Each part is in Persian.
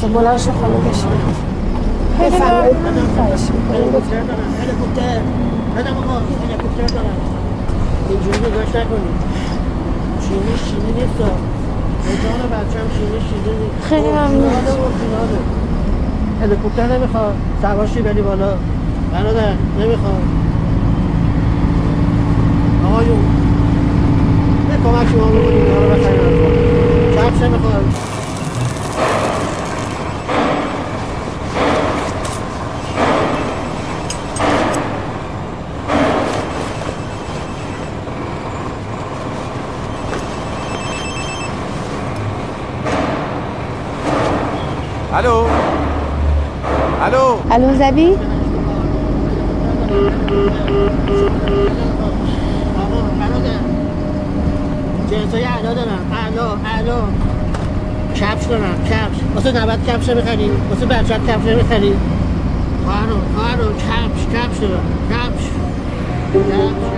بذار بلند شو خانم بشین بفرمایید. خواهش هلیکوپتر دارم هلیکوپتر بدم آقا هلیکوپتر دارم اینجوری نگاش نکنید چینی چینی نیست به جان بچم چینی چینی نیست خیلی ممنون. هلیکوپتر نمی‌خواد سوارشی بری بالا. برادر نمی‌خواد آقایون یه کمک شما بکنید. اینا رو بخرید کفش نمی‌خواد الو الو الو زبی؟ آقا برادر جنسای اعلا دارم. اعلا اعلا. کفش دارم کفش. واسه 90 کفش می‌خری واسه بچت کفش می‌خری خواهرو خواهرو کفش کفش دارم. کفش. کفش.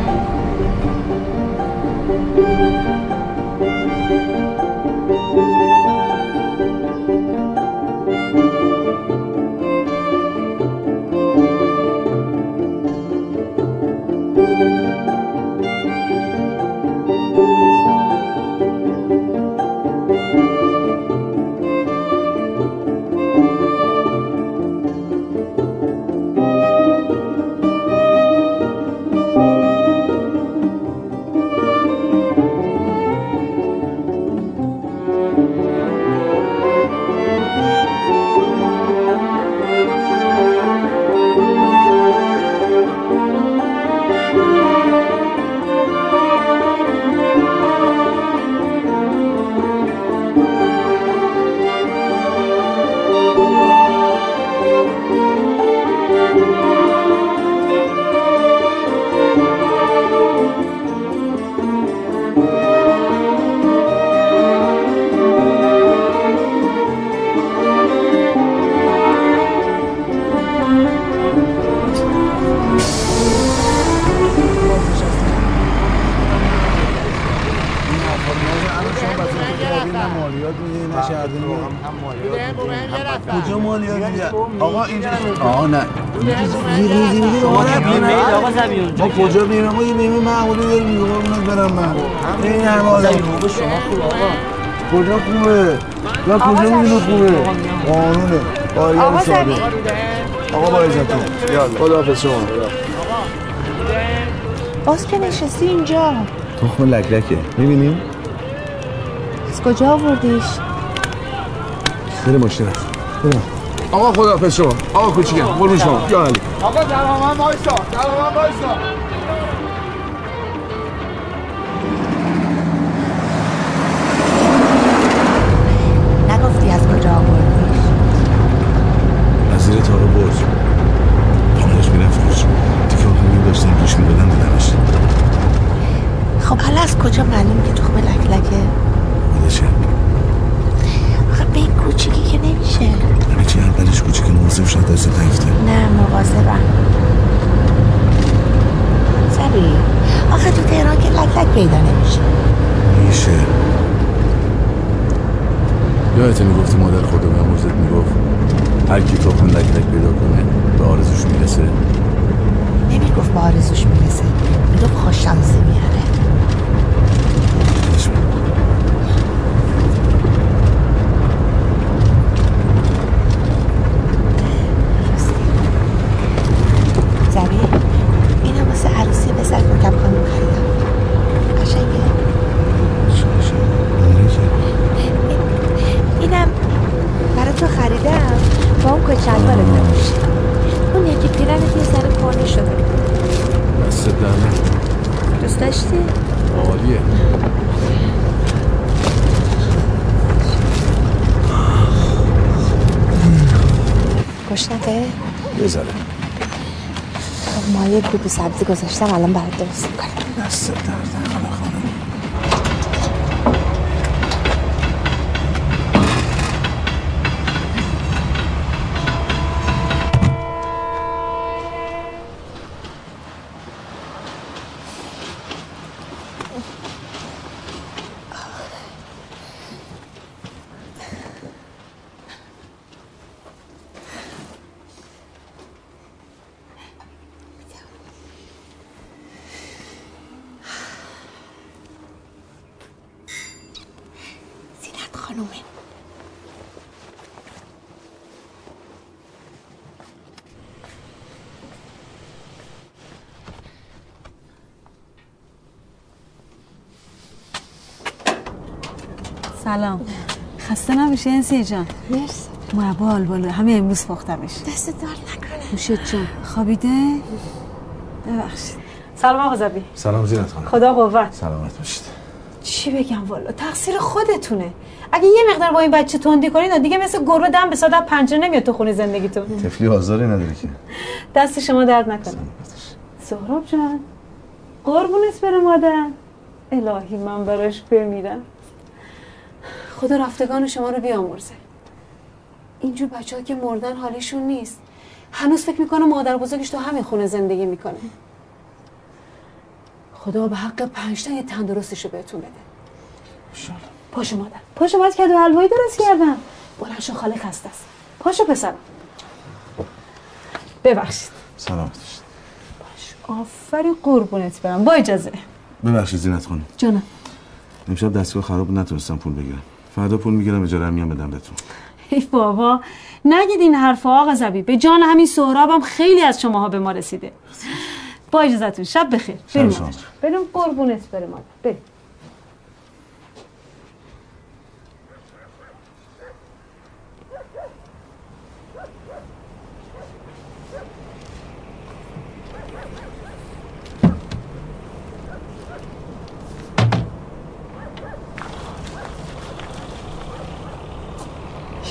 ریزی میدی به ما نبینه آقا زبیون ما کجا بیمه ما یه بیمه معمولی داریم میگه قربونت برم من. این همه آدم. شما خوب آقا. کجا خوبه؟ یا کجا می‌دونه خوبه. قانونه. آقا زبی آقا با عزتون. خدا شما. باز که نشستی اینجا. تخم لکلکه می‌بینیم از کجا آوردیش؟ بره ماشین رفت بریم. آقا خدا شما. آقا کوچیکم قربون شما. یا علی. آقا در من وایسا در من وایسا نگفتی از کجا آوردیش از زیر تارو برج خانهش می‌رفت روش دیگه آقا داشتن گوش می‌دادن دیدمش خب حالا از کجا معلوم که تخم لکلکه بوده چه آخه به این کوچیکی که نمیشه همه چی اولش کوچیک موسف شد دست نیفته نه مواظبم زبی آخه تو تهران که لکلک پیدا نمیشه میشه یادت می‌گفتی مادر خدا بیامرزت می‌گفت هر کی تخم لک لک پیدا کنه به آرزوش می‌رسه نمی‌گفت به آرزوش می‌رسه می‌گفت خوششانسی میاره ولش کن. زبی اینم واسه عروسی پسر کوکب خانم خریدم قشنگه چه باشه؟ آره که. اینم برای تو خریدم با اون کچلوارت نباشی اون یکی پیرنت یه ذره کهنه شده دست در نکنه. دوست داشتی؟ عالیه گشنته؟ یه ذره خب ما یه کوبی سبزی گذاشتم الان برات درست می‌کنم. دست در نکنه. نباشی انسی جان. مرسی. مربا بالا همه امروز پختمش دست دار نکنه. نوشت جان. خوابیده؟ ببخشید. سلام آقا زبی. سلام زینت خانم. خدا قوت. سلامت باشید. چی بگم والا؟ تقصیر خودتونه. اگه یه مقدار با این بچه تندی کنید دیگه مثل گربه دم به صدا پنجره نمیاد تو خونه زندگیتون تفلی آزاری نداره که. دست شما درد نکنه. سهراب جان قربونت بره مادر. الهی من براش بمیرم. خدا رفتگان شما رو بیامرزه. اینجور بچه ها که مردن حالیشون نیست. هنوز فکر می‌کنه مادر بزرگش تو همین خونه زندگی می‌کنه. خدا به حق پنجتا یه تندرستش رو بهتون بده. پاشو مادر. پاشو باید کدو حلوایی درست کردم. بلند شو خاله خسته است. پاشو پسرم. ببخشید. سلامت باشید. آفرین قربونت برم. با اجازه. ببخشید زینت خانم. جانم. امشب دستگاه خراب نتونستم پول بگیرم. فردا پول می‌گیرم اجاره میام بدم بهتون ای بابا نگید این حرف آقا زبی. به جان همین سهرابم خیلی از شماها به ما رسیده. با اجازتون شب بخیر. بریم. بریم قربونت بریم. بریم.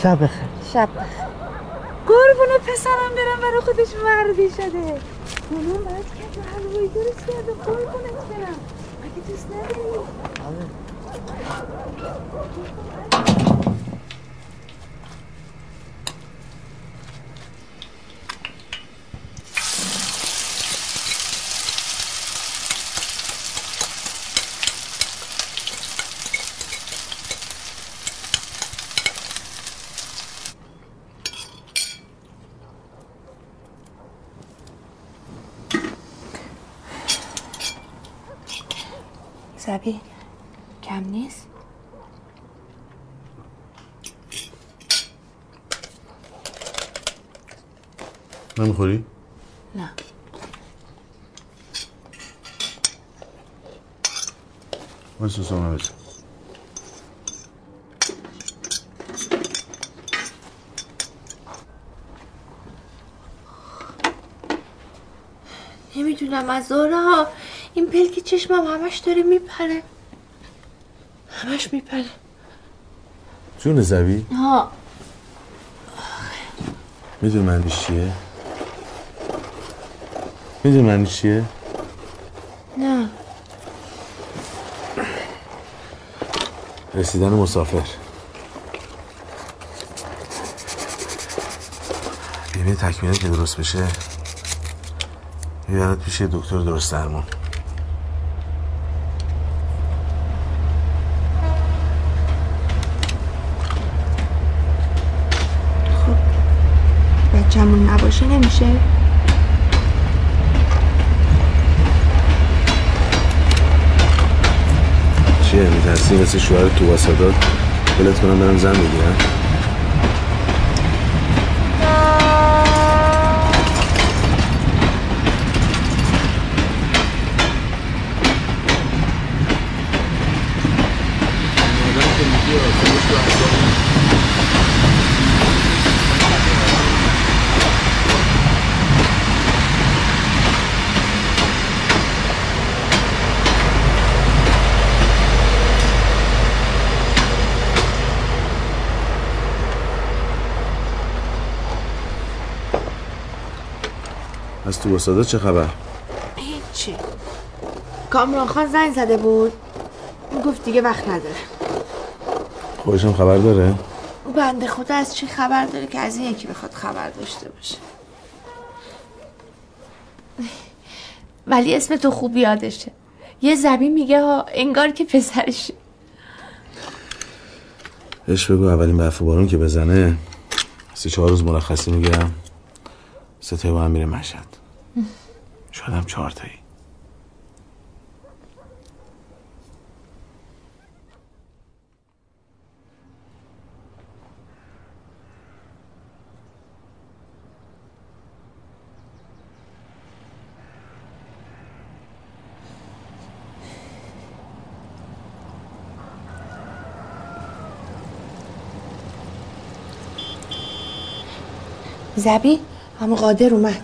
شب بخیر. شب قربون پسرم برم برای خودش مردی شده. مامان باید کرد و حلوایی درست کرده قربونت برم. اگه دوست نداری؟ زبی کم نیست نمی‌خوری؟ نه واسه سوسمه بزن نمی‌دونم از ها این پلک چشمم همش داره میپره همش میپره جون زبی ها می‌دونی معنیش چیه؟ می‌دونی معنیش چیه؟ نه. رسیدن مسافر. بیمه تکمیلی که درست بشه می‌برد پیش دکتر درست درمون بچه‌مون نباشه نمیشه چیه میترسی مثل شوهر تو واسداد بلت کنم برم زن بگیرم. از تو چه خبر؟ هیچی. کامران خان زنگ زده بود. گفت دیگه وقت نداره. خودشم خبر داره؟ بنده خدا از چی خبر داره که از این یکی بخواد خبر داشته باشه؟ ولی اسم تو خوب یادشه. یه زبی میگه ها انگار که پسرشه بهش بگو اولین برف و بارون که بزنه. سه چهار روز مرخصی می‌گیرم سه با هم میره مشهد. شدم چهار تایی زبی؟ همون قادر اومد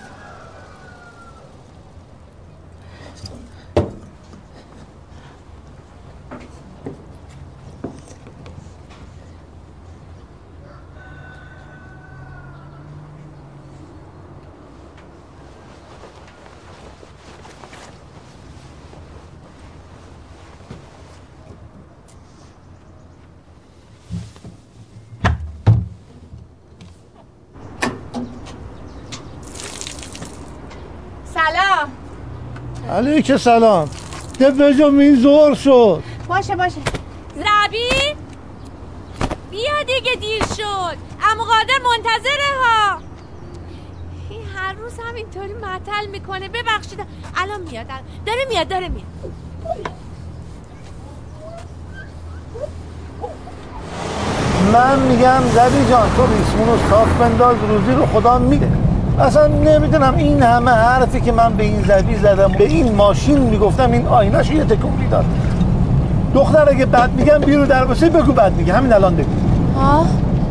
سلام علیک سلام؟ ده بجام این زور شد. باشه باشه. زبی بیا دیگه دیر شد. امو قادر منتظره ها. این هر روز همینطوری معطل می‌کنه. ببخشید. الان میاد الان. داره میاد داره میاد. من میگم زبی جان تو ریسمونو صاف بنداز روزی رو خدا میده. اصلا نمی‌دونم این همه حرفی که من به این زبی زدم به این ماشین می‌گفتم این آینه‌شو یه تکون می‌داد. دختر اگه بد میگم بیرو در بسه بگو بد میگه. همین الان بگو. ها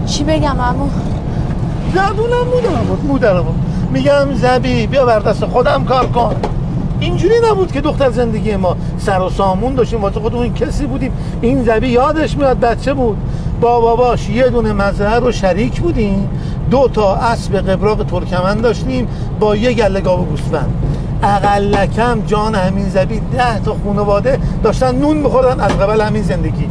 چی بگم امو زبونم مودرم بود بود میگم زبی بیا بر دست خودم کار کن. اینجوری نبود که دختر زندگی ما سر و سامون داشتیم. واسه خودمون کسی بودیم. این زبی یادش میاد بچه بود. با باباش یه دونه مزرعه رو شریک بودیم. دو تا اسب قبراق ترکمن داشتیم با یه گله گاو گوسفند. اقلکم جان همین زبی ده تا خانواده داشتن نون میخوردن از قبل همین زندگی.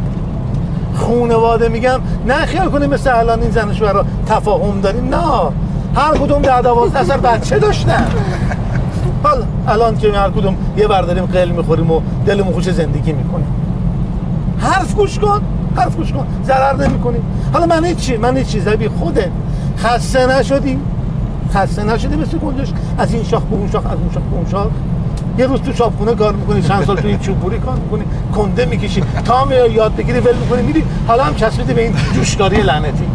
خونواده میگم نه خیال کنیم مثل الان این زن تفاهم داریم. نه هر کدوم در دوازده سر بچه داشتن. حالا الان که هر کدوم یه برداریم قل می‌خوریم و دلمون خوش زندگی می‌کنیم حرف گوش کن حرف گوش کن. ضرر نمی‌کنیم. حالا من چی من چی زبی خوده خسته نشدیم خسته نشدی مثل گنجش از این شاخ به اون شاخ از اون شاخ به اون شاخ. یه روز تو چاپخونه کار می‌کنی چند سال تو این چوبوری کار می‌کنی کنده می‌کشی. تا میای یاد بگیری ول می‌کنی میری. حالا هم چسبیدی به این جوشکاری لعنتی.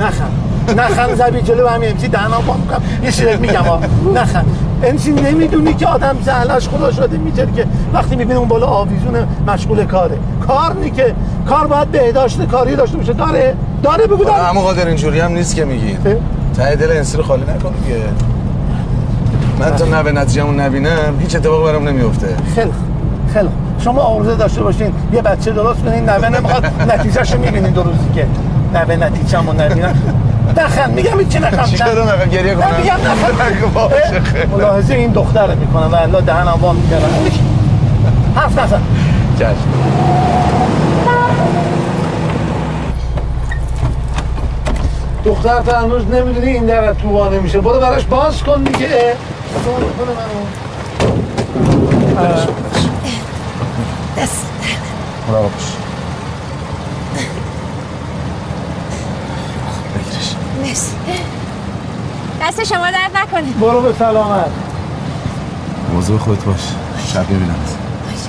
نخند. نخند زبی جلو همین امسی دهنا با می‌کنم. یه چیزی میگم ها نخند. امسی نمی‌دونی که آدم زهلش خدا شده میتر که وقتی می‌بینه اون بالا آویزونه مشغول کاره. کار نی که کار باید بهداشت کاری داشته باشه. داره. داره بگو داره. اما قادر اینجوری هم نیست که میگید ته دل انسی رو خالی نکن دیگه. من تا نه به نتیجهمون نبینم هیچ اتفاق برام نمیفته. خیلی. خیلی. شما آرزو داشته باشین یه بچه درست کنین نوه نمی‌خواد نتیجهش رو می‌بینین دو روزی که. نوه نتیجهمو نبینن نخند میگم این چی نخند چرا نخند گریه کنم. میگم نخند. ملاحظه این دختره می‌کنم. و الله دهنم وام می‌کردم حرف نزن. چشم. دختر تا هنوز نمی‌دونی این در تو وا نمیشه برو براش باز کن دیگه. دست مراقب باش بگیرش مرسی دست شما درد نکنه. برو به سلامت. موضوع خودت باش. شب میبینمت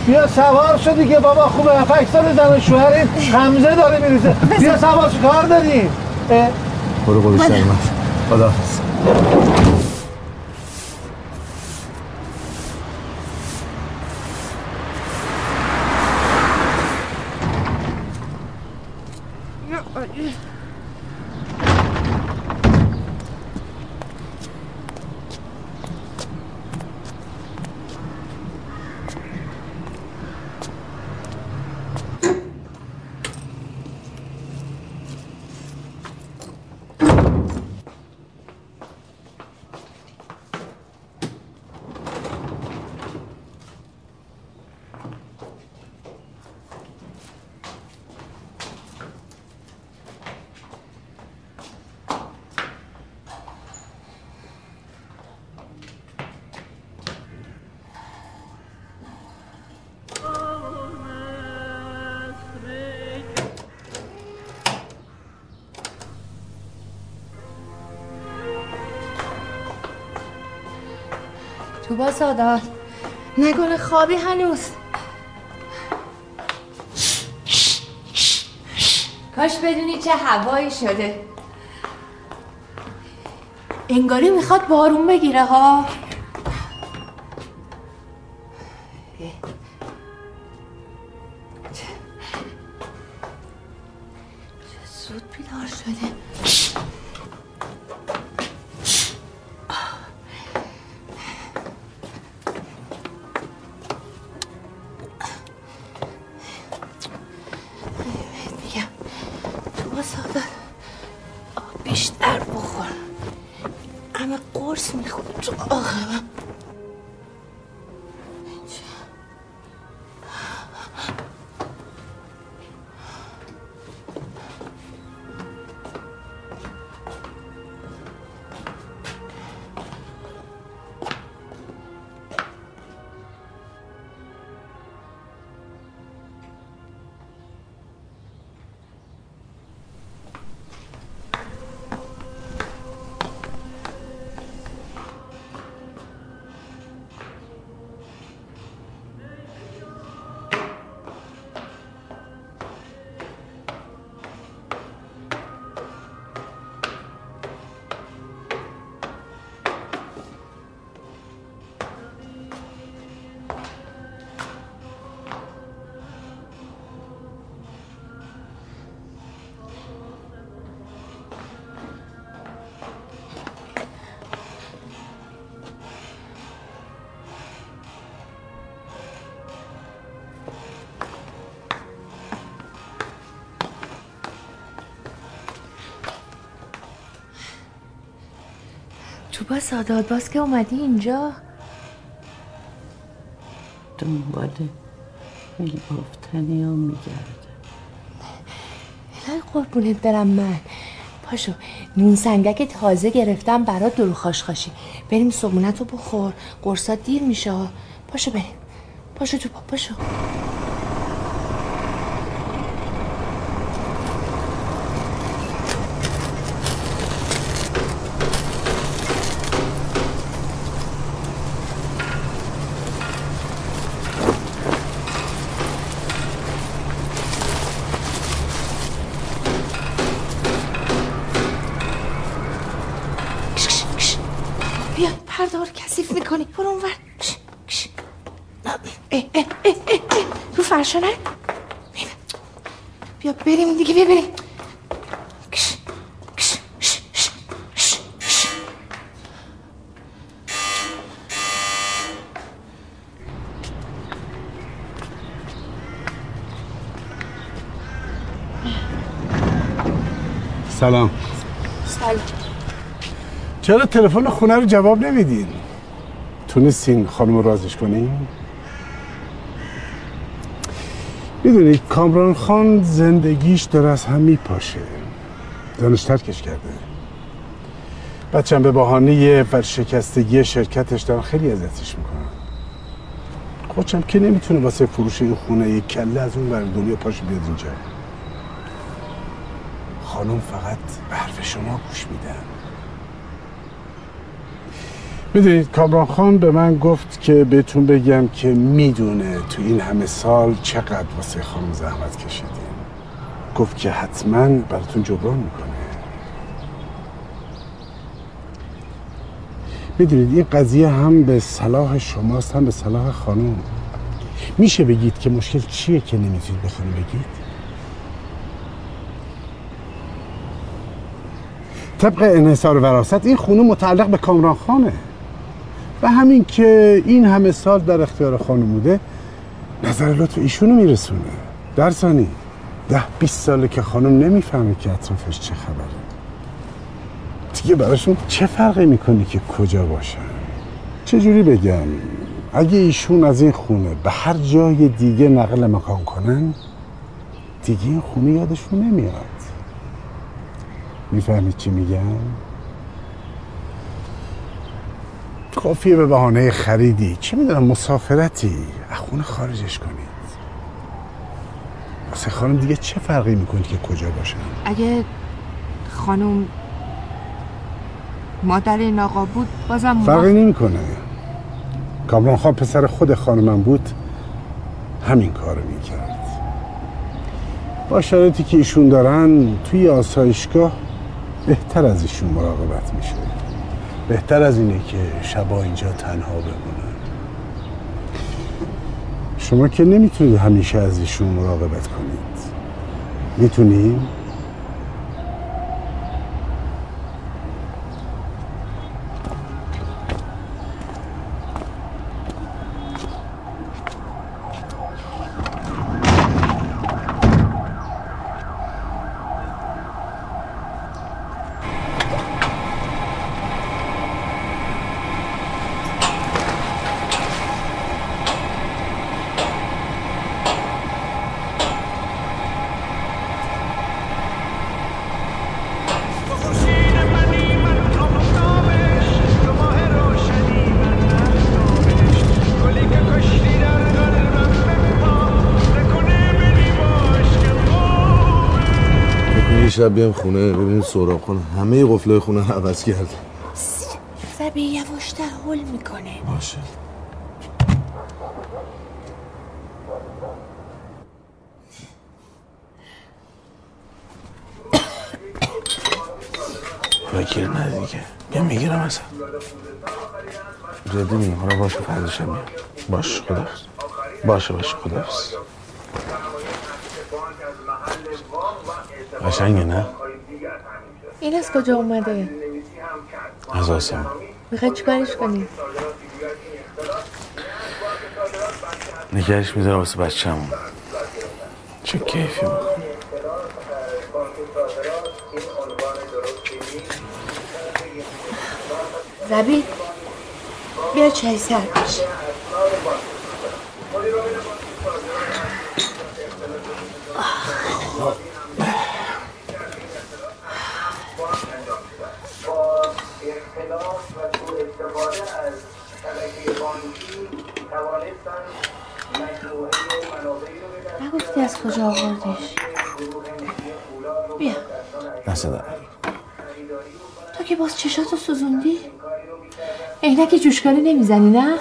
بیا سوار شو دیگه بابا. خوبه. هفت سال زن و شوهرین حمزه داره میریزه. بیا سوار شو. کار داریم. ボロボロしてあります。おはようございます。تو با سادات نکنه خوابی هنوز. کاش بدونی چه هوایی شده. انگاری می‌خواد بارون بگیره ها. با سادات باز که اومدی اینجا. دنبال این گفتنی ها میگرده الهی قربونت برم من. پاشو نون سنگک تازه گرفتم برات درو خاشخاشی. بریم صبونت رو بخور. قرصات دیر میشه پاشو بریم. پاشو تو پا پاشو کش، کش، کش. بیا پرده ها رو کثیف می‌کنی برو اونور کش، کش. اه، اه، اه، اه، اه. رو فرشا نره بیا. بیا بریم دیگه بیا بریم ش. سلام. سلام. چرا تلفن خونه رو جواب نمیدین؟ تونستین خانم رازش کنین؟ می‌دونی کامران خان زندگیش داره از هم میپاشه. دانش ترکش کرده. بچم به بهانه ورشکستگی شرکتش دارن خیلی اذیتش می‌کنن. خودشم که نمی‌تونه واسه فروش این خونه یک کله از اون ور دنیا پاش بیاد اینجا؟ خانم فقط به حرف شما گوش میدن می‌دونید کامران خان به من گفت که بهتون بگم که می‌دونه تو این همه سال چقدر واسه خانم زحمت کشیدیم گفت که حتما براتون جبران می‌کنه. می‌دونید این قضیه هم به صلاح شماست هم به صلاح خانم. میشه بگید که مشکل چیه که نمی‌تونید به خانم بگید؟ طبق انحصار وراثت این خونه متعلق به کامران خانه. و همین که این همه سال در اختیار خانم بوده نظر لطف ایشونو میرسونه. در ثانی ده بیست ساله که خانم نمی‌فهمه که اطرافش چه خبره. دیگه براشون چه فرقی می‌کنه که کجا باشن؟ چجوری بگم؟ اگه ایشون از این خونه به هر جای دیگه نقل مکان کنن دیگه این خونه یادشون نمیاد. می‌فهمید چی میگم؟ کافیه به بهانه خریدی. چه می‌دونم مسافرتی. از خونه خارجش کنید. واسه خانم دیگه چه فرقی می‌کنه که کجا باشن اگه خانم مادر این آقا بود بازم فرقی نمی‌کنه. کامران خان پسر خود خانمم بود. همین کارو می‌کرد. با شرایطی که ایشون دارن توی آسایشگاه بهتر از ایشون مراقبت میشه. بهتر از اینه که شبا اینجا تنها بمونن شما که نمی‌تونید همیشه از ایشون مراقبت کنید می‌تونید؟ شب بیام خونه ببینیم سهراب خان همه قفلای خونه رو عوض کرده زبی یواشتر هل می‌کنه. باشه. بگیر نه دیگه. بیا می‌گیرم اصلا جدی میگم حالا باشه فردشم میام. باش خدافز باشه باشه خدافز قشنگه نه؟ این از کجا اومده؟ از آسمان می‌خوای چیکارش کنی؟ نگرش میدارم واسه بچه‌مون. چه کیفی بکنم زبی بیا چای سر بشه کجا آوردیش؟ بیا. دارم تو که باز چشاتو سوزوندی؟ عینک جوشکاری نمی‌زنی نه؟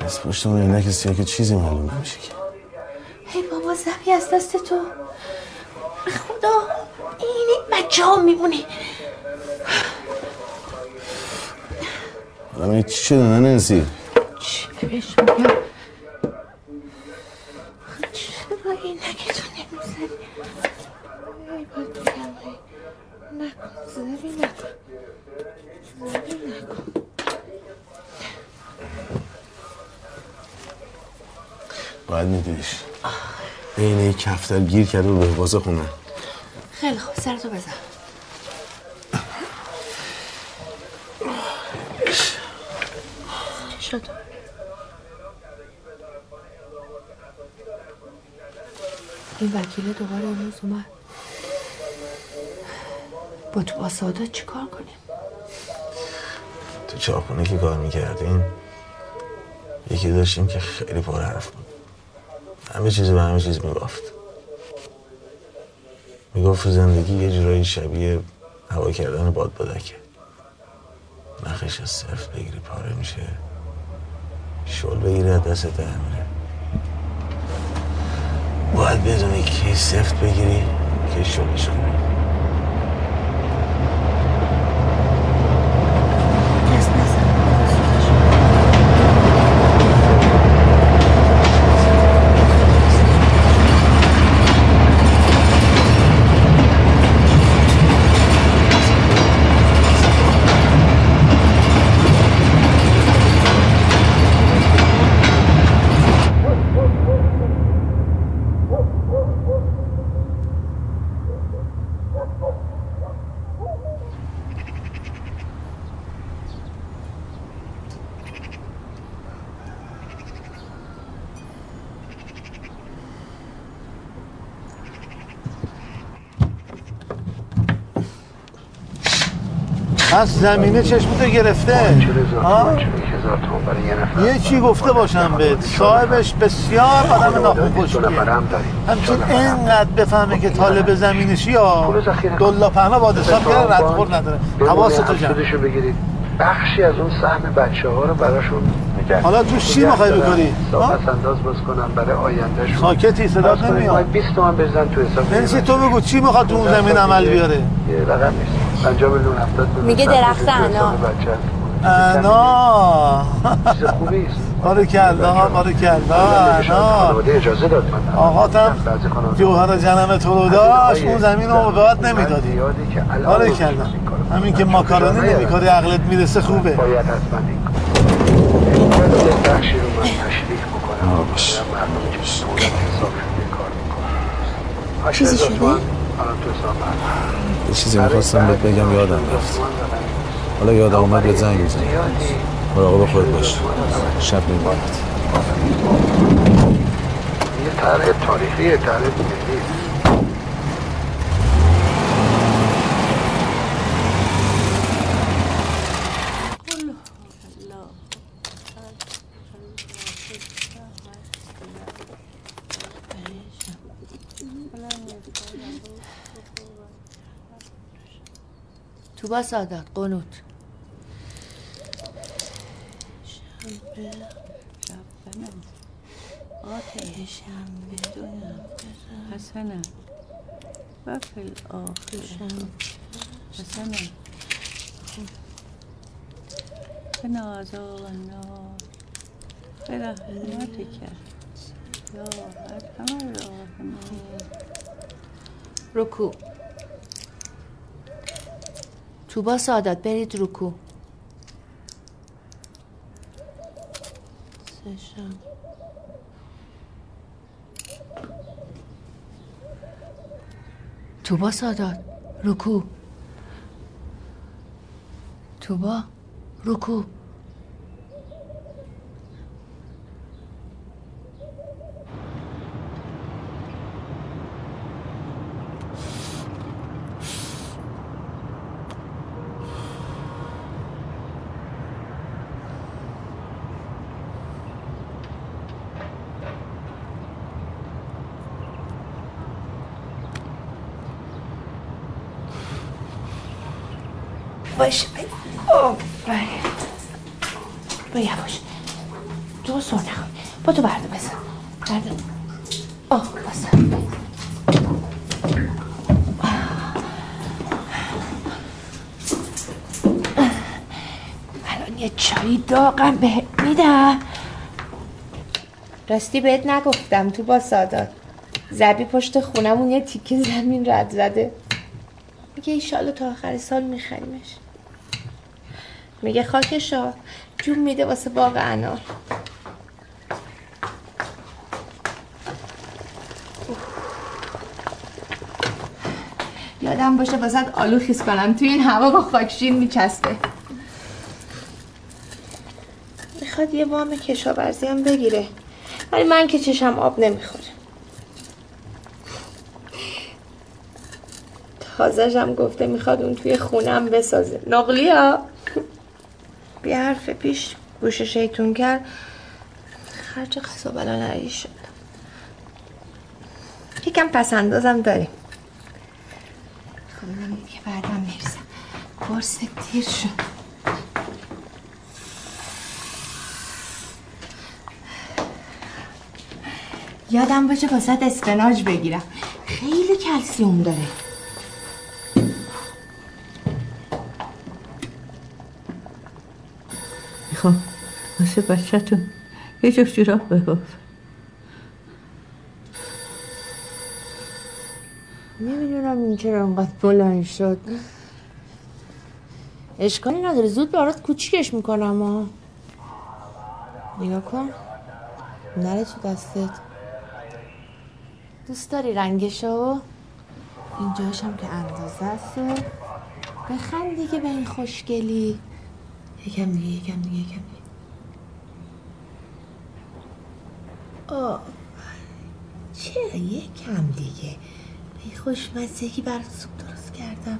از پشت اون عینک سیاه که چیزی معلوم نمیشه که. هی بابا زبی از دست تو. به خدا این بچه ها میمونی حالا من چی شده نه ننسی چی بهش میگم چرا عینکتو نمی‌زنی ای باید بگم هی. نکن زبی نکن زبی نکن باید میدیدیش کفتر گیر کرده و به باز خونه. خیلی خوب سرتو بزن. چی شد. این وکیل دوباره امروز اومد. با تو با سعادت چی کار کنیم؟ تو چاپونه که کار می‌کردیم یکی داشتیم که خیلی پر حرف بود. همه چیز به همه چیز می‌گفت می‌گفت زندگی یه جورایی شبیه هوا کردن باد بادکه نخش از صرف بگیری پاره میشه. شل بگیری از دست در میره. باید بدونی کی سفت بگیری کی شلش کنی. از زمینه چشمتو گرفته. ها؟ یه چی گفته باشم بهت؟ صاحبش بسیار آدم ناخون خوشیه همچون اینقدر بفهمه که طالب زمینشی یا دلا پهنا باد حساب کرده ردخور نداره. حواستو جمع. بخشی از اون سهم بچه ها رو براشون حالا توش چی می‌خوای بکنی؟ پس انداز باز کنم برای آیندهشون ساکتی کنید نمیاد. باید 20 تومن بزن تو حساب. تو بگو چی می‌خواد تو اون زمین عمل بیاره. یه رقم نیست. 50 میلیون 70 میلیون میگه درخت انار. انا چیز خوبی است بارکالله بارکالله انا خانواده اجازه داد من. بعضی خانواده جوهر جنم تو رو داشت اون زمین رو بعد نمی‌دادی. بارکالله این کارو همین که ماکارونی نمیکاری عقلت می‌رسه خوبه. باید حتما این کار رو من بکنم. کار چیزی شده؟ الان تو حساب مردم یه چیزی می‌خواستم بهت بگم یادم رفت. حالا یادم اومد به زنگ می‌زنم مراقب خودت باش. شب میبارد یه طرح تاریخی با سادات قنوت. و فی الآخر حسنا قنا عذاب النار برحمتك یا ارحم الراحمین تو با سادات برید رکو سشم تو با سادات رکو توبا رکو باش آفرین با یواش تو سر نکن با تو برده بزن برده آه بزن الان یه چایی داغم بهت میدم راستی بهت نگفتم تو با سادات. زبی پشت خونمون یه تیکه زمین رد زده. میگه ایشالا تا آخر سال میخریمش. میگه خاکشا جون میده واسه باغ انار. یادم باشه واسه آلو خیس کنم. توی این هوا با خاکشین میچسبه. می‌خواد یه وام کشاورزی هم بگیره. ولی من که چشم آب نمی‌خوره. تازهش هم گفته می‌خواد اون توی خونم بسازه. نقلی ها بی حرف پیش گوش شیطون کرد. خرج قصا بلا نریش شد. یکم پس اندازم داریم. خب دیگه بعدم می‌رسم قرص دیر شد. یادم باشه واسه اسفناج بگیرم. خیلی کلسیوم داره. می‌خوام واسه بچهتون یه جفت جوراب بباف. نمی‌دونم این چرا انقدر بلند شد. اشکالی نداره. زود برات کوچیکش می‌کنم ها نگاه کن. نره تو دستت. دوست داری رنگشو؟ اینجاش هم که اندازه است. بخند دیگه به این خوشگلی. یکم دیگه یکم دیگه یکم دیگه. آه چرا یکم دیگه؟ به خوشمزگی برات سوپ درست کردم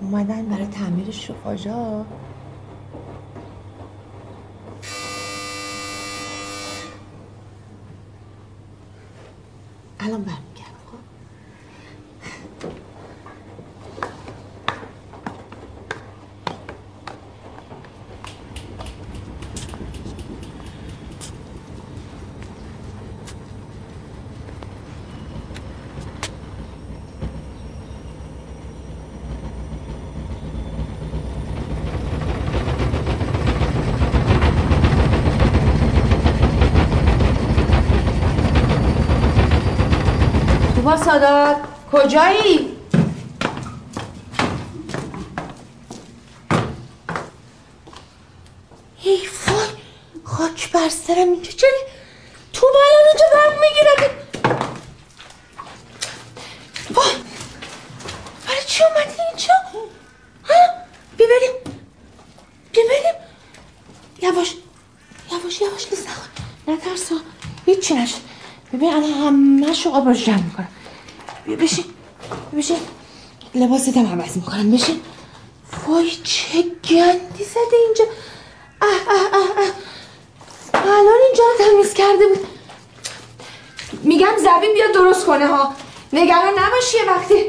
اومدن برای تعمیر شوفاژا الان برمیگردم خب با سادات کجایی؟ ای وای خاک بر سرم اینجا چرا تو الان اینجا برم می‌گیره وای برای چی اومدی اینجا؟ ها؟ ببریم ببریم یواش یواش یواش نیست نخواه نترسا هیچی نشد ببین الان همه شو آب رو جمع می‌کنم بیا بشین بیا بشین هم عوض می‌کنم. بشین وای چه گندی زده اینجا. اه اه اه اه. الان اینجا رو تمیز کرده بود. میگم زبین بیا درست کنه ها. نگران نباشی یه وقتی.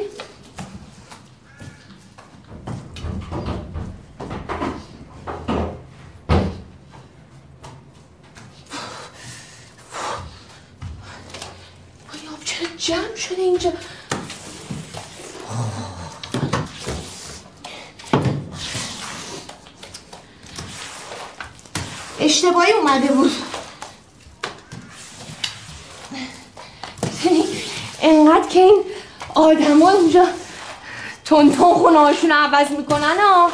جمع شده اینجا؟ اشتباهی اومده بود. یعنی انقدر که این آدم ها اونجا تون تون خونه هاشون عوض می‌کنن ها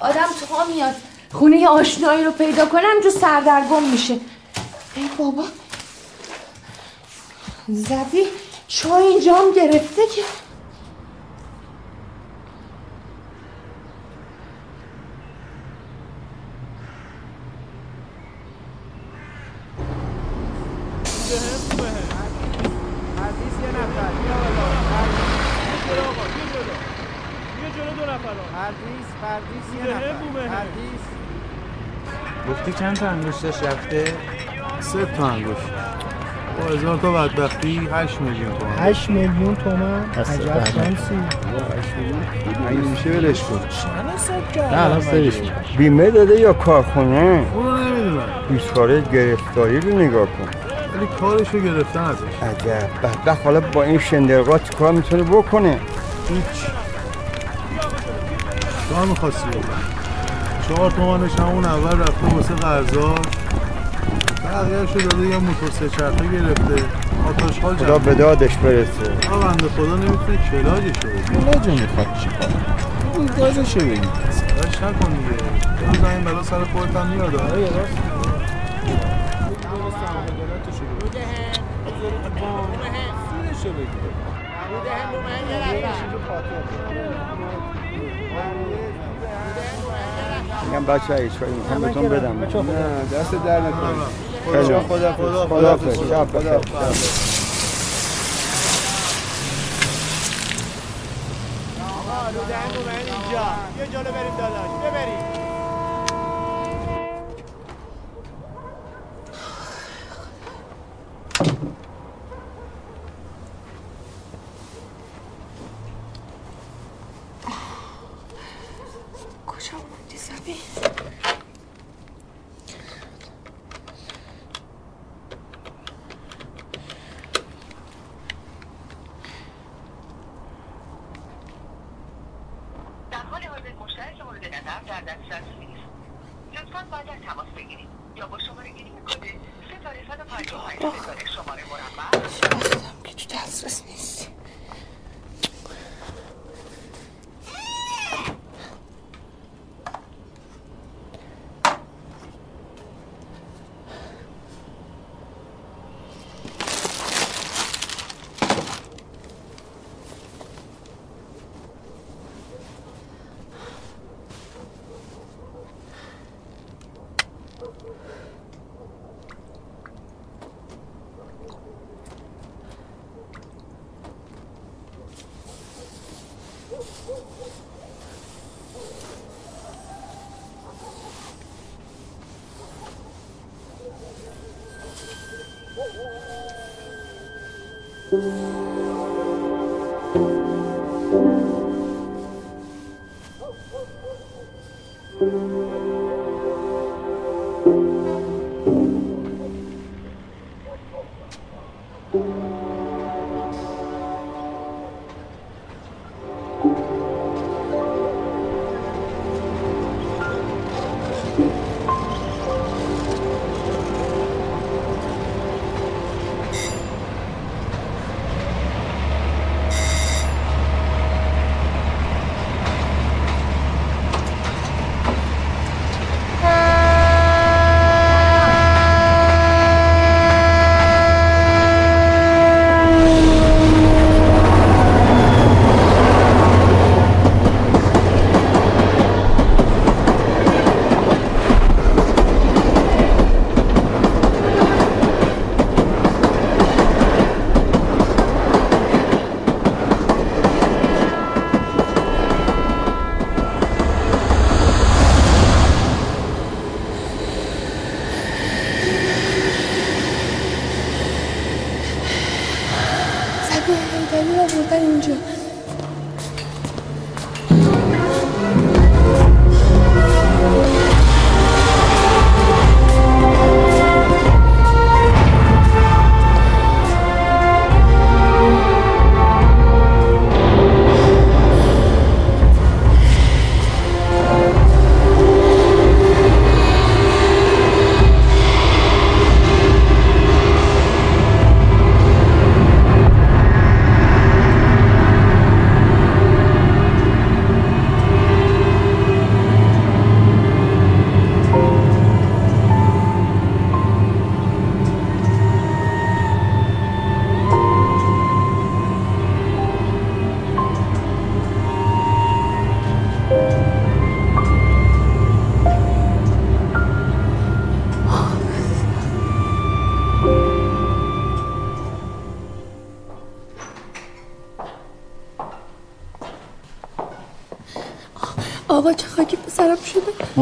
آدم تا میاد خونه آشنایی رو پیدا کنه همجور سردرگم میشه. ای بابا. زبی چای اینجا هم گرفته که حدیث یه نفر بیا بالا بیا آقا بیا جلو بیا جلو دو نفر حدیث حدیث یه نفر حدیث گفتی چند تا انگشتش رفته؟ سه تا انگشت. با هزار تا بدبختی 8 میلیون تومن. 8 میلیون تومن؟ عجب شانسی. اگه میشه ولش کن؟ نه الان سرش بیمه داده یا کارخونه؟ اونو نمی‌دونم بیچاره گرفتاری رو نگاه کن. ولی کارشو گرفتن ازش عجب. بدبخت حالا با این شندرگاه کار می‌تونه بکنه؟ هیچ. کار می‌خواستی بکن چهار تومنش همون اول رفته واسه قرضا بقیهشو داده یه موتور سه چرخه گرفته آتاش حال خدا به دادش برسه آقا بنده خدا نمی‌تونه کلاجشو بگیره کلاجو می‌خواد چی کار اون گازشو بگیر داشت نکن دیگه اون زمین بلا سر خودت هم میاد آره میگم بچه هیچ کاری می‌کنم بهتون بدم. نه دست در نکنه خیلی خدا خدا خدا خدا دهن اومد اینجا. یه جلو بریم داداش. ببریم. مورد نظر در دسترس نیست. لطفا بعد از تماس بگیرید. یا با شماره گیری کد ستاره 155 ستاره شماره مربع. که تو دسترس نیستی.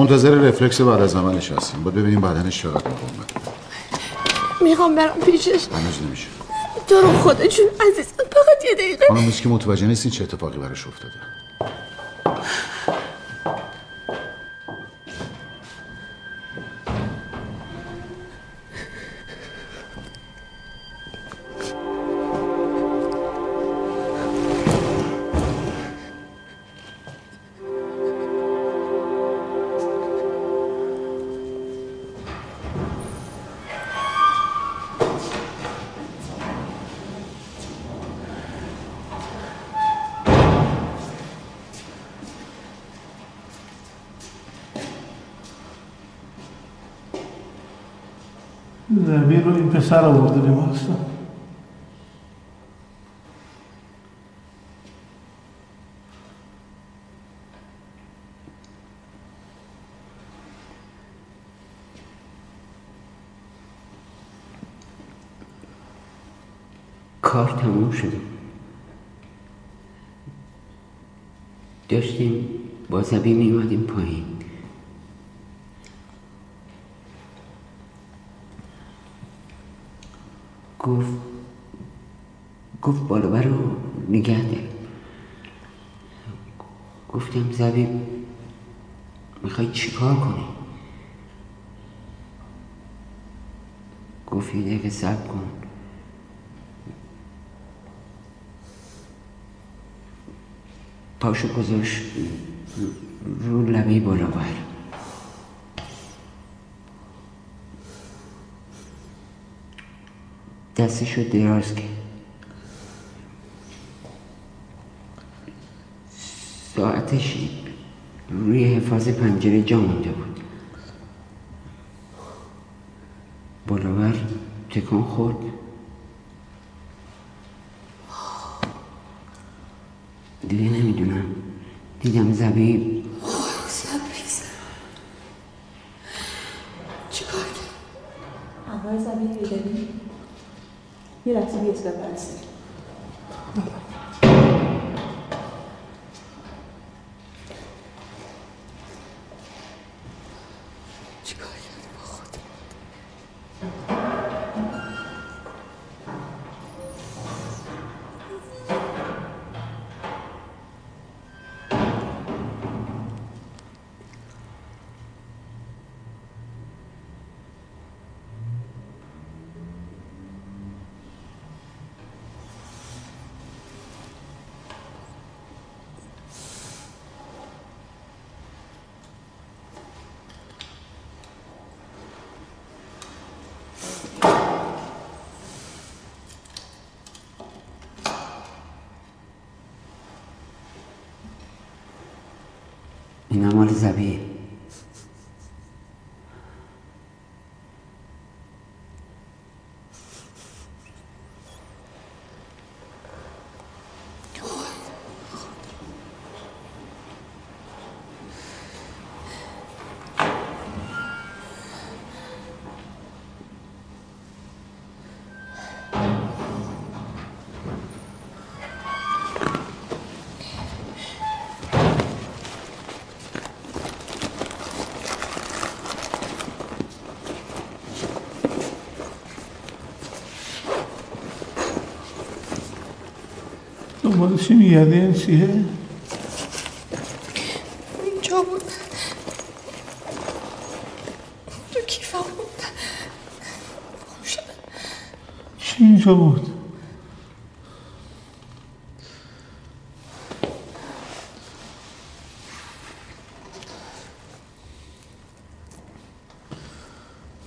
منتظر رفلکس بعد از عملش هستیم باید ببینیم بدنش چقدر مقاومت می‌خوام برم پیشش. هنوز نمیشه. تو رو خدا جون عزیزم فقط یه دقیقه. خانم که متوجه نیستین چه اتفاقی براش افتاده. پسر آورده بیمارستان کار تموم شده داشتیم با زبی میومدیم پایین گفت گفت بالابر رو نگه دار گفتم زبی می‌خوای چیکار کنی؟ گفت یه دقیقه صبر کن. پاشو گذاشت رو لبه بالابر دستشو دراز کرد. ساعتش روی حفاظ پنجره جا مونده بود. بالابر تکان خورد. دیگه نمی‌دونم. دیدم زبیب دنبال چی میگردی؟ این چیه؟ اینجا بود. تو کیفم بود. چی اینجا بود؟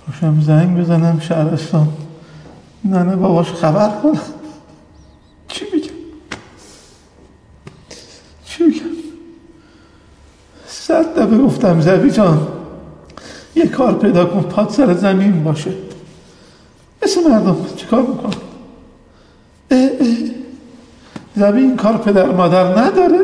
باشم زنگ بزنم شهرستان. ننه باباش خبر کنم چی میگم چی میگم صد دفعه گفتم زبی جان یه کار پیدا کن پاد سر زمین باشه. مثل مردم چیکار می‌کنم اه اه. زبی این کار پدر مادر نداره.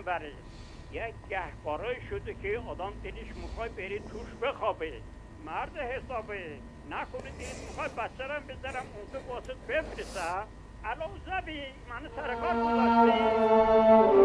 می‌بره. یک گهبارای شده که آدم دلش می‌خوای بری توش بخوابه. مرد حسابه. نکنه این می‌خوای بچه رم بذارم اونجا واسه بفرسه. الان زبی من سرکار گذاشته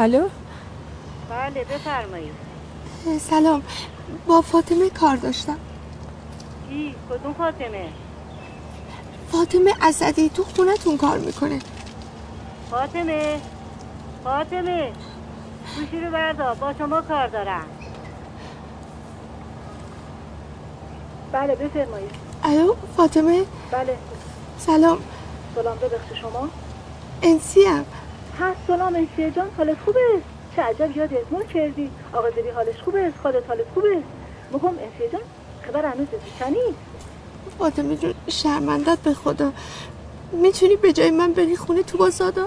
الو؟ بله بفرمایید. سلام. با فاطمه کار داشتم. کی؟ کدوم فاطمه؟ فاطمه اسدی تو خونتون کار می‌کنه. فاطمه فاطمه. گوشی رو بردار با شما کار دارم. بله بفرمایید. الو فاطمه؟ بله. سلام. سلام ببخش شما؟ انسی هم ها سلام انسیه جان حالت خوبه؟ چه عجب یاد ازمون کردی؟ آقا زبی حالش خوبه؟ خالت حالت خوبه؟ مگم انسیه جان خبر هنوز چنی فاطمه جون شرمندت به خدا. می‌تونی به جای من بری خونه تو بازادا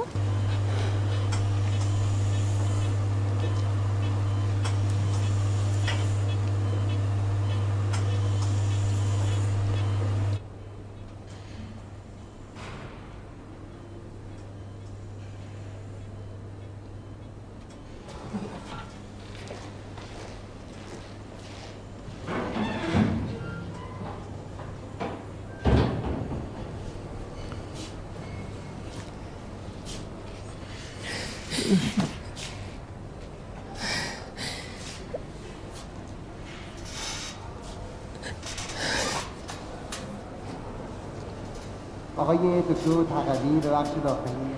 آقای دکتر تقوی به بخش داخلی.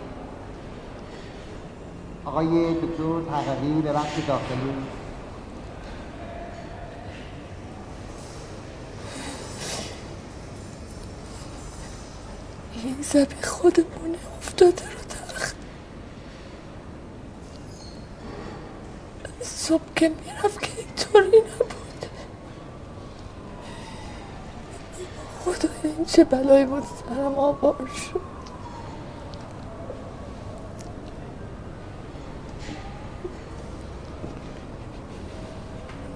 آقای دکتر تقوی به بخش داخلی. این زبی خودمونه افتاده رو تخت صبح که می‌رفت که اینطوری نبود. خدا این چه بلایی بود سرم آوار شد.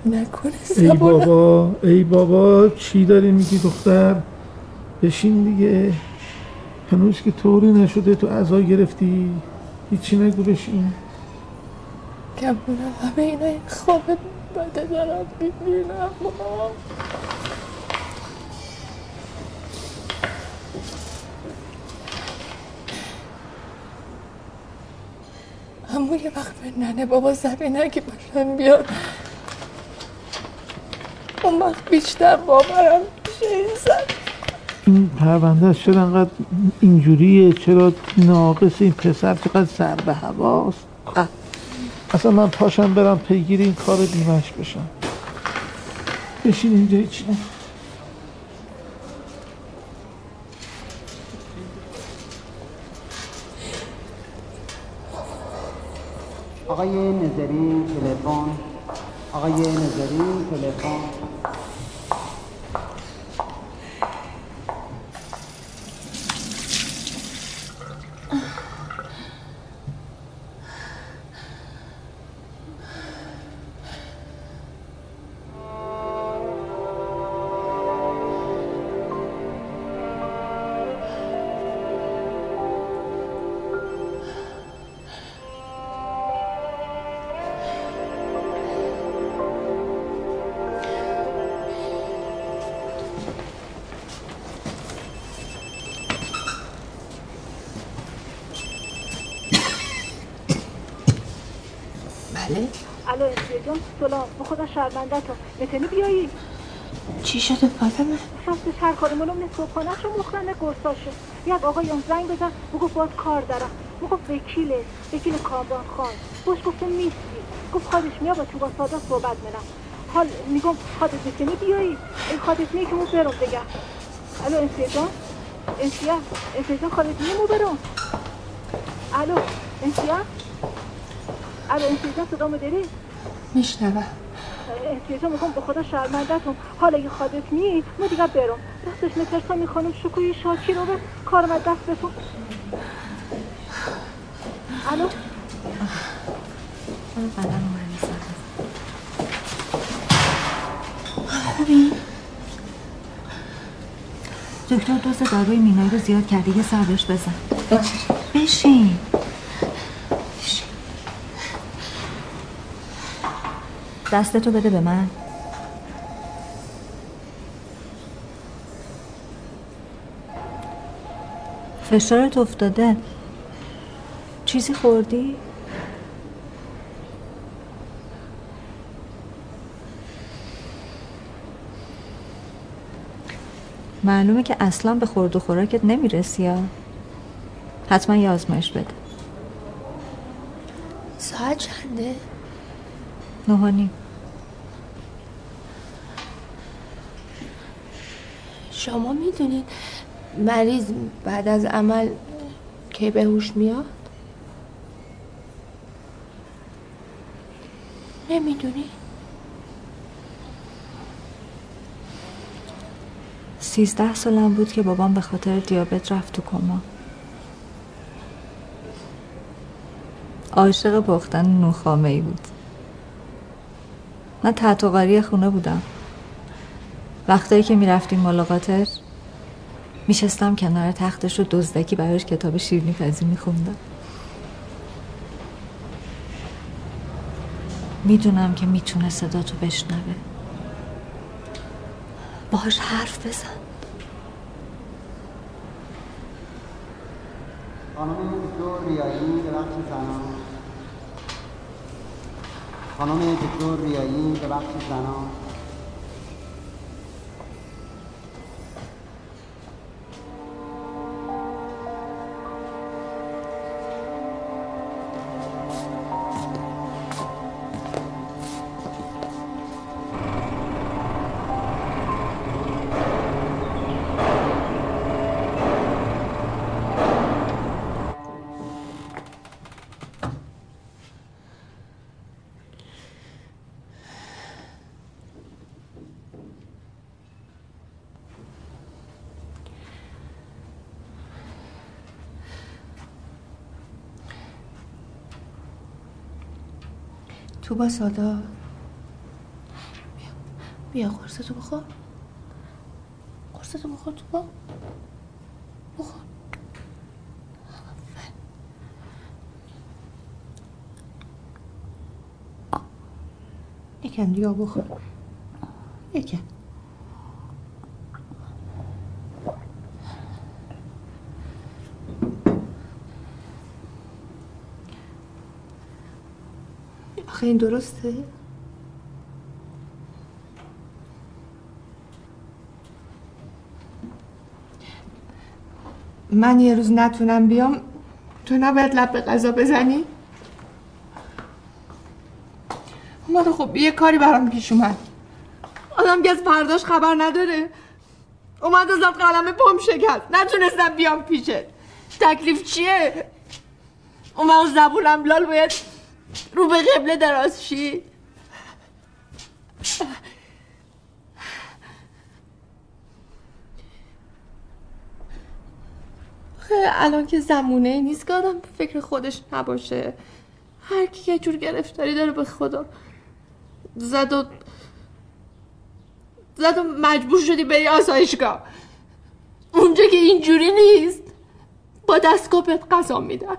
نکنه ای بابا ای بابا چی داری میگی دختر؟ بشین دیگه. هنوز که طوری نشده تو عزا گرفتی. هیچی نگو بشین. گمونم همه اینا این خواب بده دارم می‌بینم. اما یه وقت به ننه بابا زبی نگی باشن بیاد. اون وقت بیشتر باورم میشه این زن. این پرونده چرا انقدر اینجوریه؟ چرا ناقص این پسر چقدر سر به هواست. اصلا من پاشم برم پیگیر این کار بیمش بشم. بشین اینجا هیچی آقای نظری تلفن. آقای نظری تلفن. شرمنده تو می‌تونی بیایی. چی شده فاطمه؟ راستش هر کاری مولم نه صبحانه شو مخرنه گرساشو یک آقایان زنگ بزن بگو باز کار دارم. بگو وکیله وکیل کامران خان. باش گفتم نیستی. گفت خودش میاد با تو با ساده صحبت منم حال میگم خودت می‌تونی بیایی. این خودت نیه که مو برم دیگه. الو انسیه جان انسیه انسیه جان خودت نیه مو برم الو انسیه الو انسیه جان صدامو داری؟ جان میگم به خدا شرمندهتون. حالا اگه خودت نی ما دیگه برم راستش میترسم می‌خوانم شکوی شاکی رو به کارم از دست بتون الو؟ خوبی؟ دکتر دوز داروی مینایی رو زیاد کرده یه سر بهش بزن. بشین. دستتو بده به من. فشارت افتاده. چیزی خوردی؟ معلومه که اصلا به خورد و خوراکت نمی‌رسی یا؟ حتما یه آزمایش بده. ساعت چنده؟ نهانی شما می‌دونید مریض بعد از عمل که به هوش میاد؟ نمی‌دونی؟ سیزده سالم بود که بابام به خاطر دیابت رفت تو کما عاشق پختن نوخامه ای بود من تحت خونه بودم وقتایی که می‌رفتیم ملاقاتش میشستم کنار تختش و دزدکی براش کتاب شیرینی پزی میخوندم. می‌دونم که می‌تونه صدا تو بشنوه. باهاش حرف بزن. خانم دکتر ریایی به بخش زنان. خانم دکتر ریایی به بخش تو با سادا. بیا. بیا قرصتو بخور. قرصتو بخور تو با. بخور. یکم دیگه بخور یکم آخه این درسته؟ من یه روز نتونم بیام تو نباید لب به غذا بزنی؟ اومد خب یه کاری برام پیش اومد آدم که از فرداش خبر نداره اومد ازت قلم پام شکست نتونستم بیام پیشت تکلیف چیه؟ وقت زبونم لال باید رو به قبله دراز شی الان که زمونه نیست که آدم فکر خودش نباشه. هر کی یه جور گرفتاری داره به خدا. زد و زد و مجبور شدی بری آسایشگاه. اونجا که اینجوری نیست. با دستگاه بهت غذا میدن.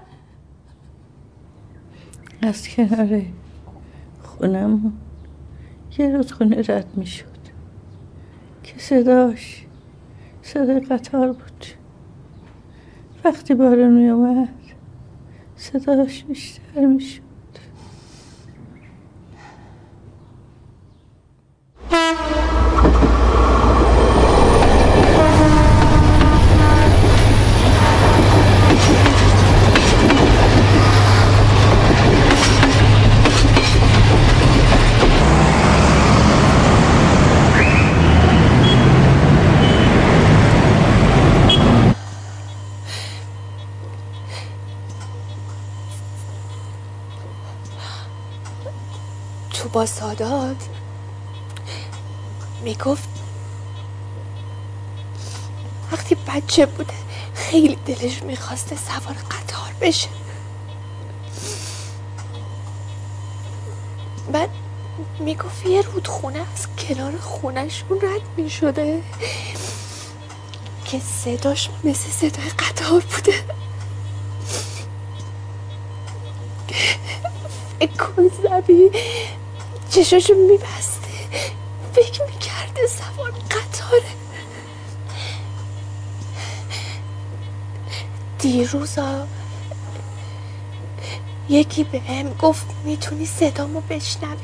از کنار خونم. یه رودخونه رد می شد که صداش صدای قطار بود. وقتی بارون می اومد صداش بیشتر می شد با سادات می‌گفت وقتی بچه بوده خیلی دلش می‌خواسته سوار قطار بشه. بعد می‌گفت یه رودخونه از کنار خونهشون رد می‌شده که صداش مثل صدای قطار بوده. کن زبی. چشاشو میبسته. فکر می‌کرده سوار قطاره. دیروزا یکی به هم گفت می‌تونی صدامو بشنوی.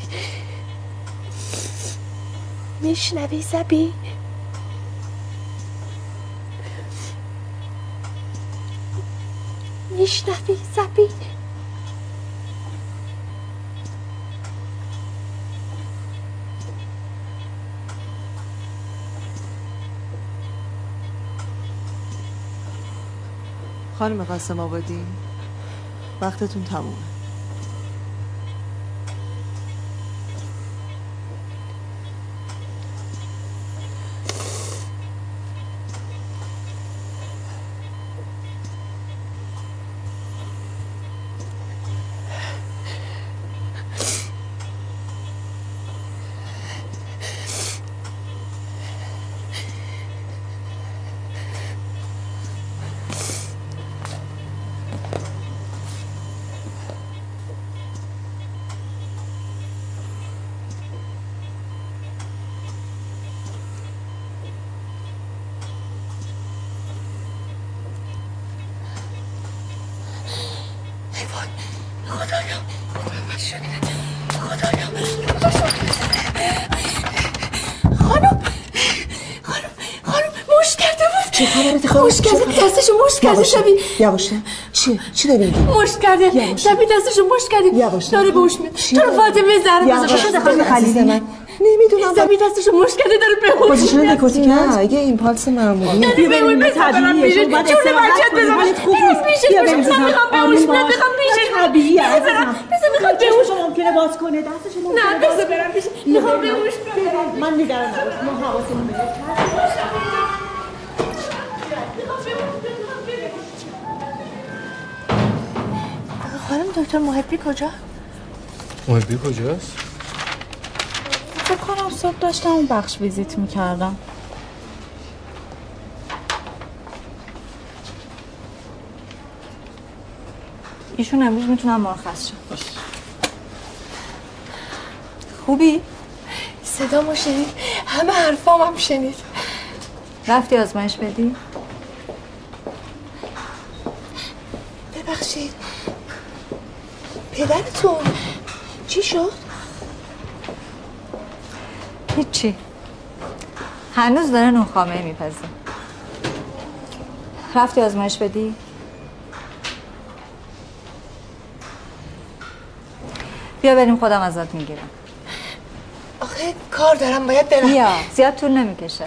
میشنوی زبی؟ میشنوی زبی؟ خانم قاسم آبادی وقتتون تمومه. مش کرده. دستشو مش کرده. شبی یواشتر چیه چی؟ داری میگی؟ مش کرده. شبی دستشو مش کرده. داره به هوش میاد تو رو فاطمه زهرا. بزن خانم خلیلی. من. نمی‌دونم. زبی دستشو مش کرده داره به هوش پوزیشن دکورتیک نه یه ایمپالس معمولی. داره به هوش طبیعیه. چون بچت بزن حالت خوب نیست. بیا من بزن. می‌خوام به بیاد باش. می‌خوام پیشش طبیعیه بزنم. بزن می‌خوام به چشمشو ممکنه باز کنه. دستشو نه باز بزن برم. پیش می‌خوام به بیاد من نگران نباش ما حواسمون بهت دکتر محبی کجا؟ محبی کجاست؟ فکر کنم صبح داشتم اون بخش ویزیت می‌کردم ایشون امروز می‌تونم مرخص شم خوبی؟ صدامو شنید همه حرفام هم شنید رفتی آزمایش بدی؟ ببخشید پدرتون چی شد؟ هیچی. هنوز داره نوخامه میپزه. رفتی آزمایش بدی؟ بیا بریم خودم ازت می‌گیرم. آخه کار دارم باید برم. بیا. زیاد طول نمی‌کشه.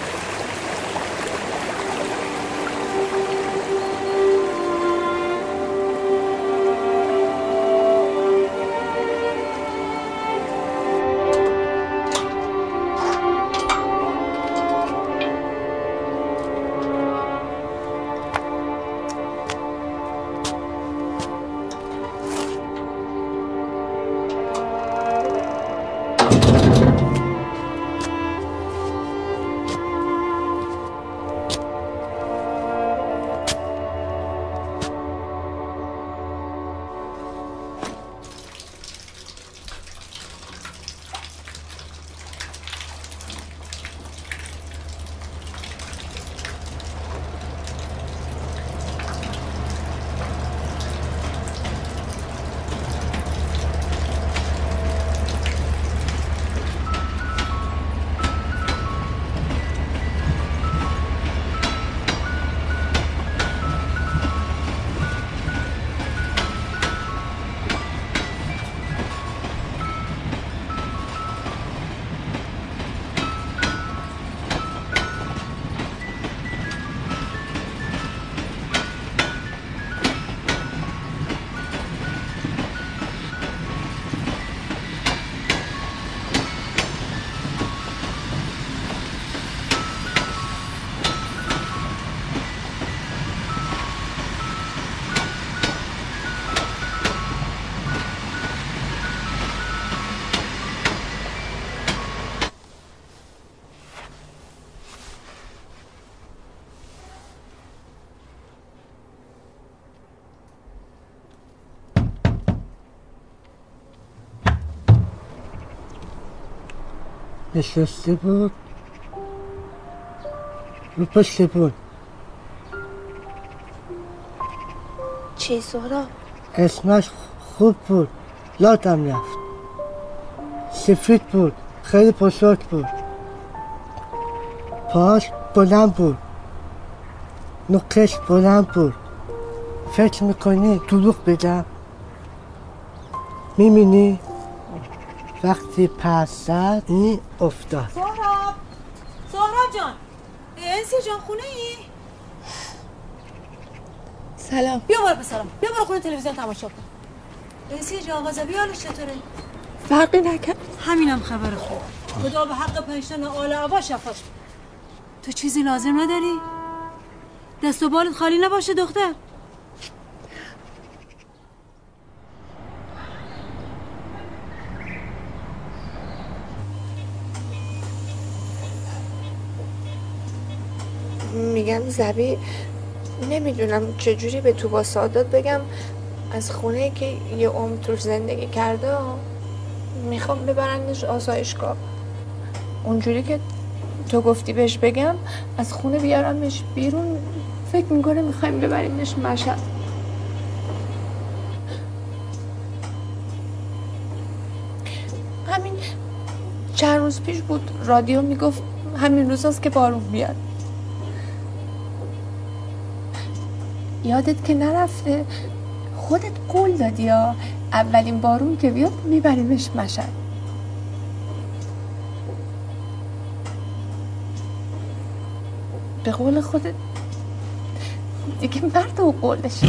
نشسته بود. رو پشت بود چی سهراب؟ اسمش خوب بود یادم رفت. سفید بود خیلی پسرد بود پاش بلند بود نقش بلند بود فکر می‌کنی دروغ بگم؟ می‌بینی؟ وقتی پس زد این افتاد سهراب سهراب جان انسی جان خونه ای؟ سلام بیا بار سلام بیا برو خونه تلویزیون تماشا کن انسی جان آقا زبی حالش چطوره؟ فرقی نکرد همینم خبر خوب خدا به حق پنجتن آل عبا شفاش. تو چیزی لازم نداری؟ دست و بالت خالی نباشه دختر زبی نمی‌دونم چجوری به تو با سادات بگم از خونه که یه عمر توش زندگی کرده می‌خوام ببرندش آسایشگاه. اونجوری که تو گفتی بهش بگم از خونه بیارمش بیرون فکر می‌کنه می‌خوایم ببریمش مشهد. همین چند روز پیش بود رادیو می‌گفت همین روزاست که بارون بیاد. یادت که نرفته. خودت قول دادی یا اولین بارون که بیاد میبریمش مشهد؟ به قول خودت. دیگه مرد و قولش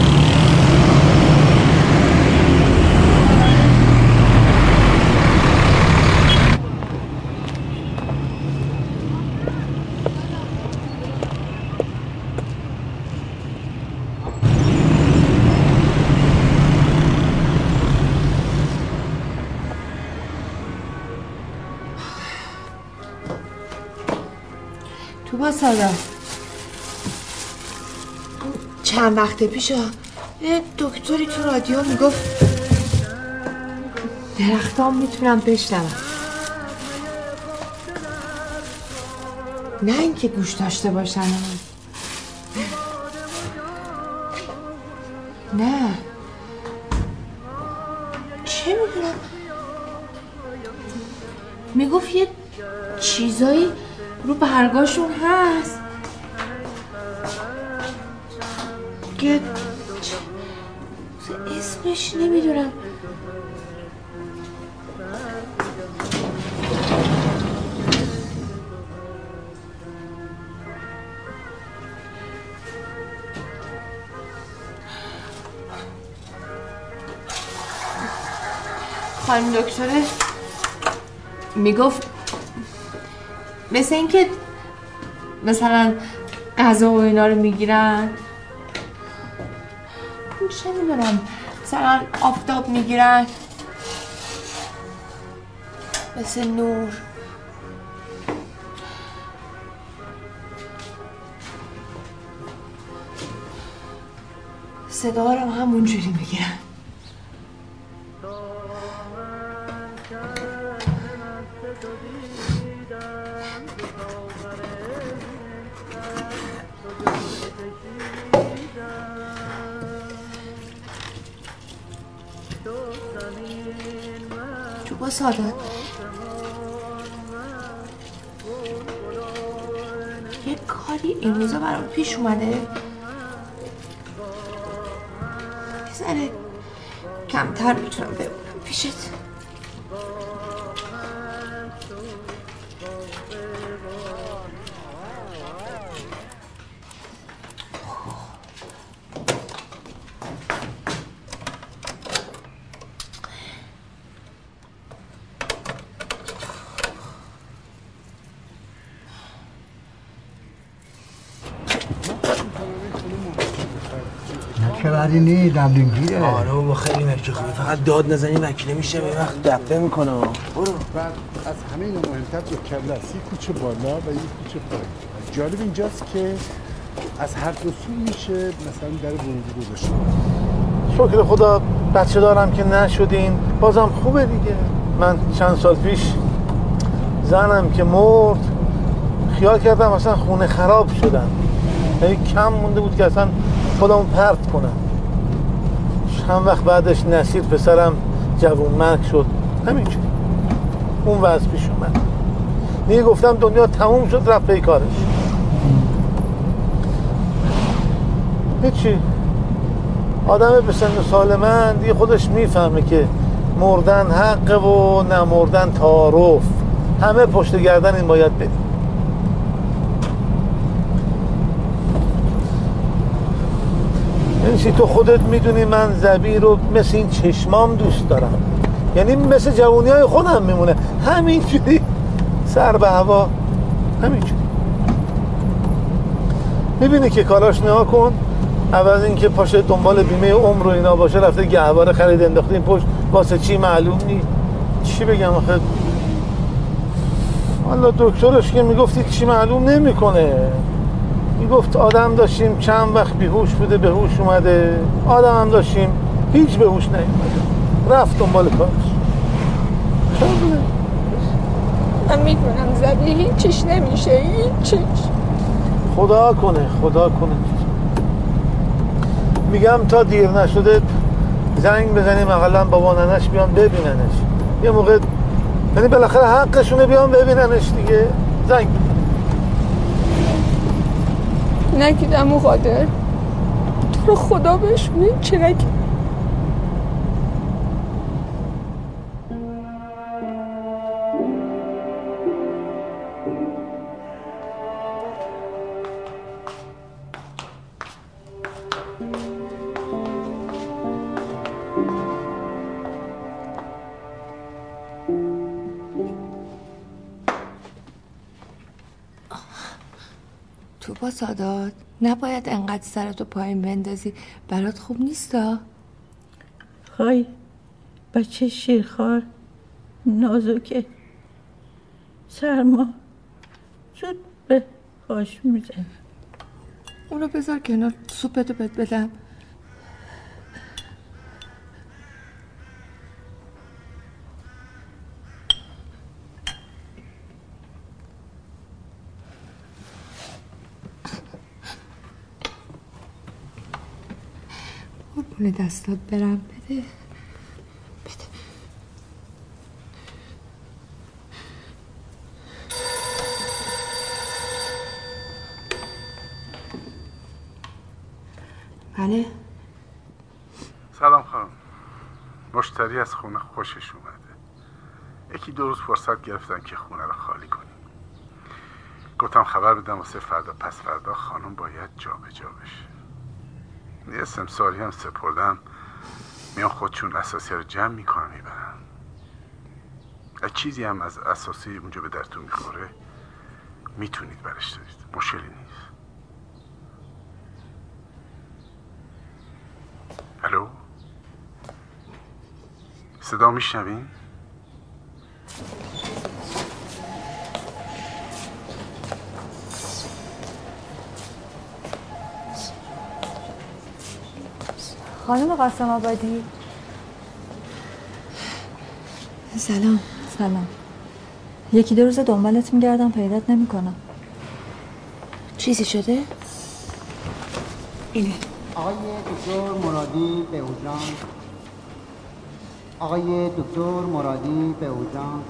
سادا چند وقت پیش دکتری تو رادیو می‌گفت درختام می‌تونم بشنوم. نه اینکه گوش داشته باشن. نه. چه می‌دونم؟ می‌گفت یه چیزایی رو برگاشون هست. که اسمش نمی‌دونم. خانم دکتره می‌گفت مثل اینکه مثلا غذا و اینا رو می‌گیرن. چه می‌دونم مثلا آفتاب می‌گیرن. مثل نور. صدا رو همونجوری می‌گیرن. سادات یه کاری این روزا برام پیش اومده. ذره کمتر می‌تونم بمونم پیشت. ولی نی دندونگیره آره بابا خیلی مکه خوبه. فقط داد نزنی وکیله میشه یه وقت دفعه می‌کنه. برو. بعد از همه اینا مهمتر دو کبل است یه کوچه بالا و یه کوچه پایین. جالب اینجاست که از هر دو سو میشه مثلا در ورودی گذاشته. شکر خدا بچه دارم که نشدین. بازم خوبه دیگه. من چند سال پیش زنم که مرد. خیال کردم اصلا خونه خراب شدن. یعنی کم مونده بود که اصلا خودمون پرت کنم. چند وقت بعدش نصیر پسرم جوون مرگ شد. همینجوری اون وضع پیش اومد. دیگه گفتم دنیا تموم شد رفت پی کارش. هیچی. آدم به سن سال من دیگه خودش می‌فهمه که مردن حقه و نمردن تعارف. همه پشت گردن این باید بریم. چی تو خودت می‌دونی من زبی رو مثل این چشمام دوست دارم. یعنی مثل جوانی های خودم میمونه. همینجوری. سر به هوا. همینجوری. می‌بینی که کاراش نها کن. عوض اینکه پاشه دنبال بیمه عمر و اینا باشه رفته گهواره خرید انداخته این پشت. واسه چی معلوم نی چی بگم آخه؟ والا دکترش که می‌گفتی چی معلوم نمی‌کنه. می‌گفت آدم داشتیم چند وقت بیهوش بوده به هوش اومده. آدم هم داشتیم هیچ به هوش نیومده. رفت دنبال کارش. من می‌دونم زبی هیچیش نمیشه هیچیش. خدا کنه خدا کنه. میگم تا دیر نشده زنگ بزنیم اقلا بابا ننش بیان ببیننش. یه موقع یعنی بالاخره حقشونه بیان ببیننش دیگه. زنگ نگیدم او قادر؟ تو رو خدا بشونی چه تو با سادات. نباید انقدر سرتو پایین بندازی. برات خوب نیستا. خای بچه شیرخوار نازکه. سرما زود به خاش میزن اونو بذار کنار سوپتو بهت بدم. قربون دستات برم. بده. بله. سلام خانم. مشتری از خونه خوشش اومده. یکی دو روز فرصت گرفتن که خونه رو خالی کنیم. گفتم خبر بدم واسه فردا. پس فردا خانم باید جابجا بشه. یه سمساری هم سپردم. میان خودشون اساسی رو جمع می‌کنن می‌برن. اگه چیزی هم از اساسی اونجا به درتون می‌خوره می‌تونید برش دارید. مشکلی نیست. الو؟ صدا میشنوین؟ خانم قاسم آبادی. سلام. سلام. یکی دو روز دنبالت میگردم پیدات نمی‌کنم. چیزی شده؟ اینه. آقای دکتر مرادی به اوجان. آقای دکتر مرادی به اوجان.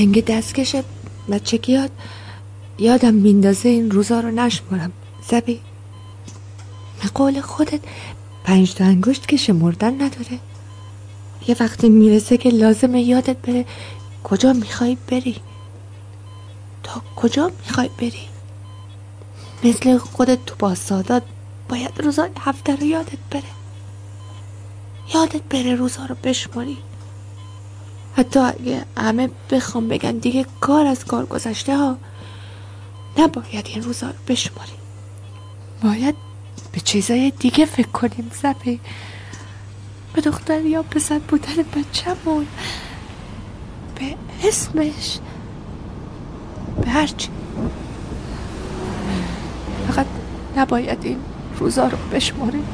لنگ دستکش بچگی یاد یادم میندازه این روزا رو نشمارم. زبی به قول خودت پنج تا انگشت که شمردن نداره. یه وقتی می‌رسه که لازمه یادت بره کجا می‌خوای بری. تا کجا می‌خوای بری؟ مثل خودت تو با سادات باید روزای هفته رو یادت بره. یادت بره روزا رو بشماری. حتی اگه همه بخوام بگن دیگه کار از کار گذشته ها نباید این روزا رو بشماری باید به چیزای دیگه فکر کنیم زبی به دختر یا پسر بودن بچه‌مون. به اسمش. به هرچی فقط نباید این روزا رو بشماریم.